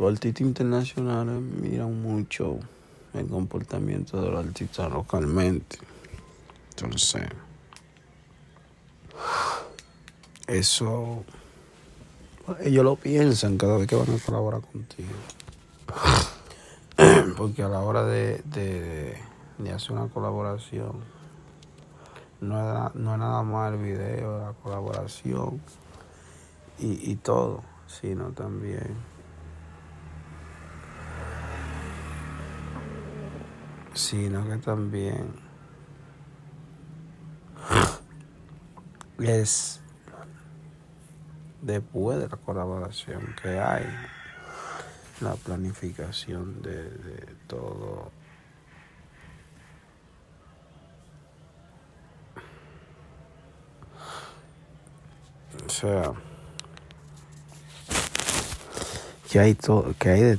Los artistas internacionales miran mucho el comportamiento de los artistas localmente. Entonces, eso ellos lo piensan cada vez que van a colaborar contigo. Porque a la hora de, de, de hacer una colaboración, no es, no es nada más el video, la colaboración y, y todo, sino también sino que también. Es después de la colaboración que hay la planificación de, de todo. O sea que hay todo que hay de